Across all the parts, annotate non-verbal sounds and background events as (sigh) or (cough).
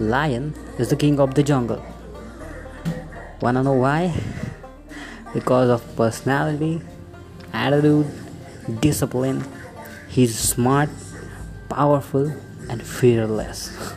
lion is the king of the jungle. Wanna know why? Because of personality, attitude, discipline. He's smart, powerful, and fearless.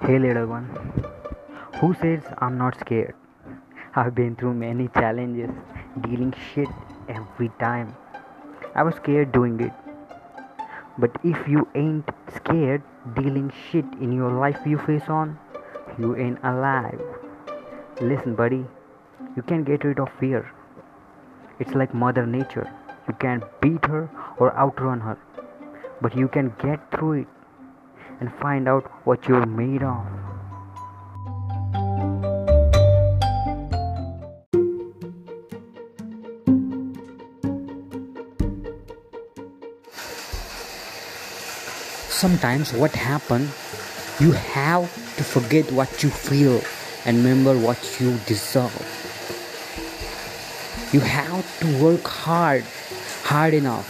Hey little one, who says I'm not scared? I've been through many challenges, dealing shit every time. I was scared doing it. But if you ain't scared dealing shit in your life you face on, you ain't alive. Listen, buddy, you can't get rid of fear. It's like Mother Nature. You can't beat her or outrun her, but you can get through it and find out what you're made of. Sometimes what happens, you have to forget what you feel and remember what you deserve. You have to work hard, hard enough.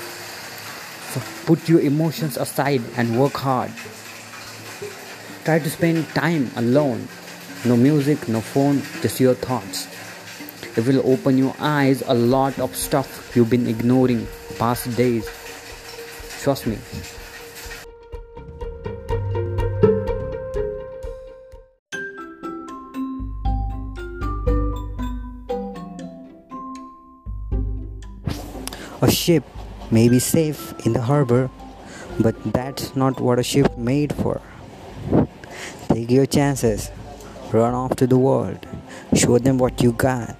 So put your emotions aside and work hard. Try to spend time alone. No music, no phone, just your thoughts. It will open your eyes a lot of stuff you've been ignoring past days. Trust me. A ship may be safe in the harbor, but that's not what a ship made for. Take your chances. Run off to the world. Show them what you got.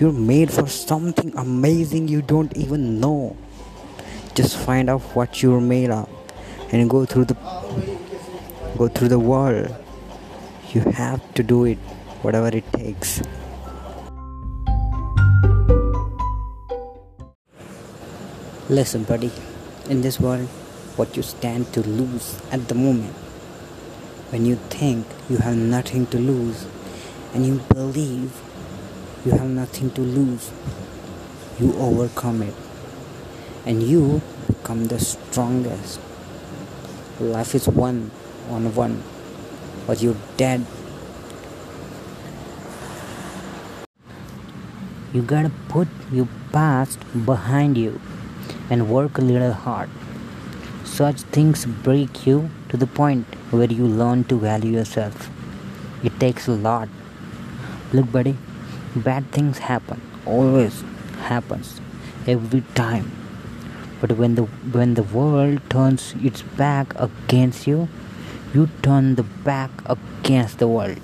You're made for something amazing you don't even know. Just find out what you're made of and go through the go through the world. You have to do it whatever it takes. Listen, buddy, in this world, what you stand to lose at the moment, when you think you have nothing to lose and you believe you have nothing to lose, you overcome it and you become the strongest. Life is one on one, but you're dead. You gotta put your past behind you and work a little hard. Such things break you to the point where you learn to value yourself. It takes a lot. Look, buddy, bad things happen. Always happens. Every time. But when the when the world turns its back against you, you turn the back against the world.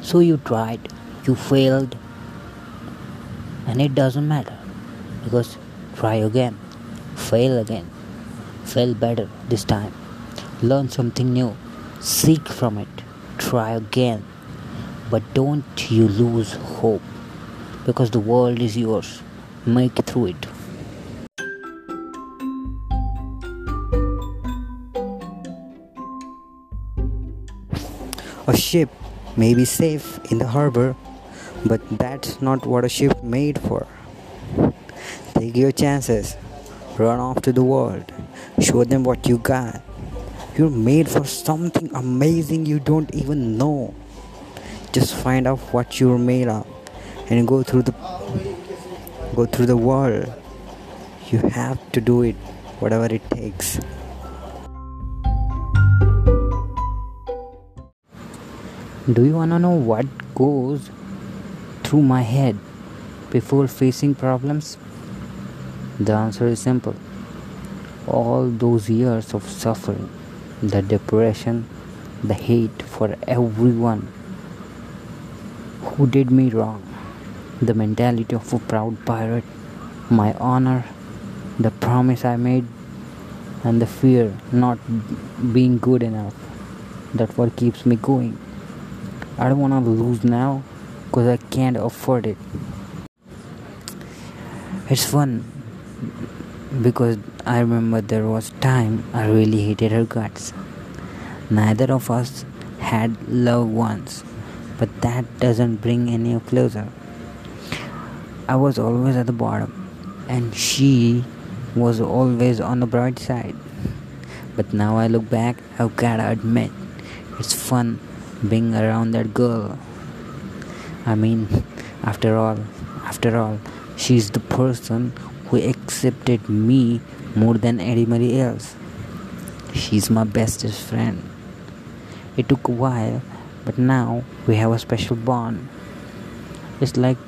So you tried, you failed, and it doesn't matter because try again, fail again, fail better this time, learn something new, seek from it, try again, but don't you lose hope because the world is yours. Make through it. A ship may be safe in the harbor, but that's not what a ship made for. Take your chances. Run off to the world. Show them what you got. You're made for something amazing you don't even know. Just find out what you're made of and go through the go through the world. You have to do it whatever it takes. Do you wanna know what goes through my head before facing problems? The answer is simple. All those years of suffering, the depression, the hate for everyone who did me wrong, the mentality of a proud pirate, my honor, the promise I made, and the fear not being good enough. That's what keeps me going. I don't want to lose now because I can't afford it. It's fun because I remember there was time I really hated her guts. Neither of us had loved ones, but that doesn't bring any closer. I was always at the bottom, and she was always on the bright side. But now I look back, I've gotta admit, it's fun being around that girl. I mean, after all, after all, she's the person who accepted me more than anybody else. She's my bestest friend. It took a while, but now we have a special bond. It's like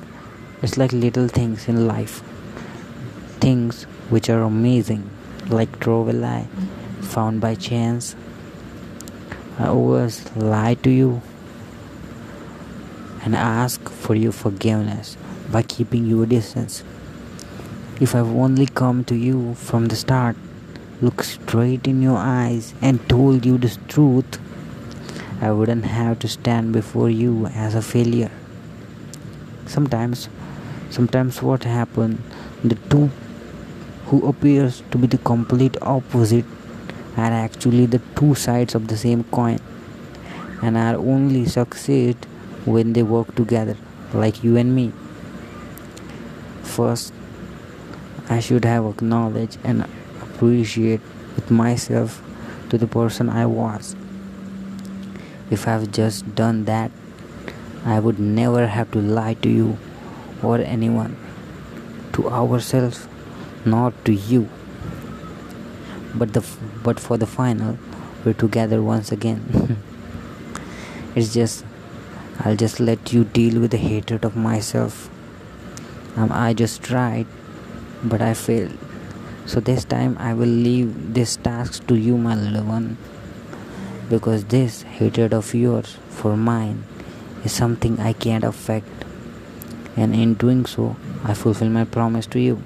it's like little things in life. Things which are amazing, like travel I found by chance. I always lie to you and ask for your forgiveness by keeping you a distance. If I've only come to you from the start, looked straight in your eyes, and told you the truth, I wouldn't have to stand before you as a failure. Sometimes, sometimes what happens, the two who appears to be the complete opposite are actually the two sides of the same coin and are only succeed when they work together like you and me first i should have acknowledged and appreciate with myself to the person i was. If i've just done that i would never have to lie to you or anyone. To ourselves not to you. But the but for the final we're together once again. (laughs) It's just i'll just let you deal with the hatred of myself. Um, i just tried but i failed. So this time i will leave this task to you my little one because this hatred of yours for mine is something i can't affect. And in doing so i fulfill my promise to you.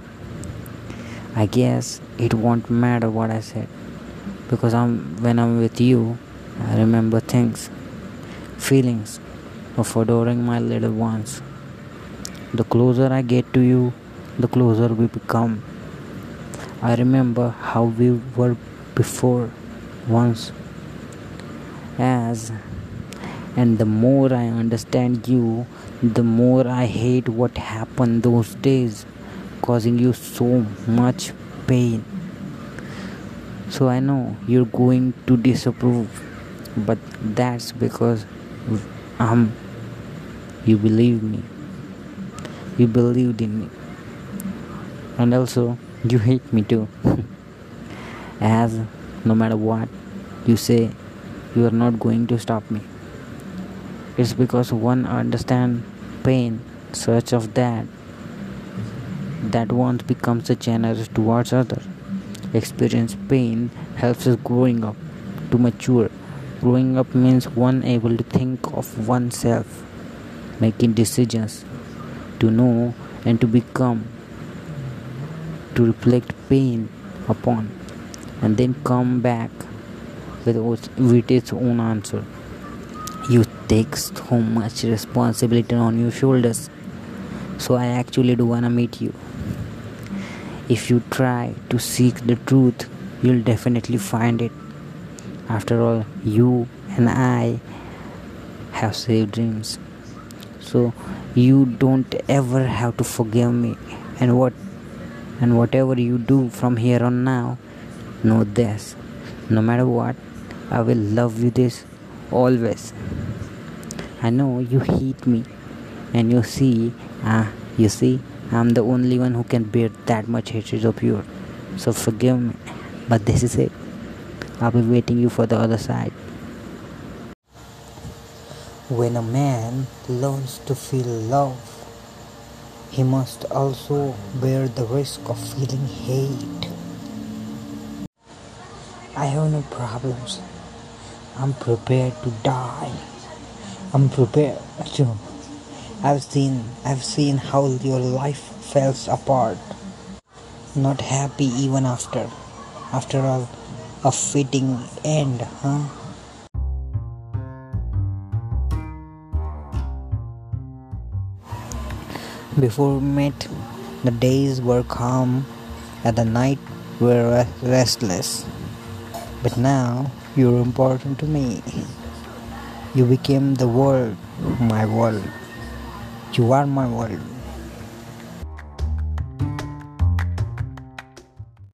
I guess it won't matter what I said because I'm when I'm with you I remember things feelings of adoring my little ones. The closer I get to you the closer we become I remember how we were before once as and the more I understand you the more I hate what happened those days causing you so much pain. So I know you're going to disapprove, but that's because um you believe me. You believed in me. And also you hate me too. (laughs) As no matter what you say, you are not going to stop me. It's because one understand pain such of that that one becomes a generous towards other. Experience pain helps us growing up to mature. Growing up means one able to think of oneself, making decisions, to know and to become, to reflect pain upon, and then come back with, with its own answer. You take so much responsibility on your shoulders. So I actually do wanna meet you. If you try to seek the truth, you'll definitely find it. After all, you and I have saved dreams. So you don't ever have to forgive me. And what and whatever you do from here on now, know this. No matter what, I will love you this always. I know you hate me and you see ah you see I'm the only one who can bear that much hatred of yours. So forgive me. But this is it. I'll be waiting you for the other side. When a man learns to feel love, he must also bear the risk of feeling hate. I have no problems. I'm prepared to die. I'm prepared to I've seen I've seen how your life falls apart. Not happy even after. After all, a fitting end, huh? Before we met, the days were calm and the night were restless. But now you're important to me. You became the world, my world. You are my world.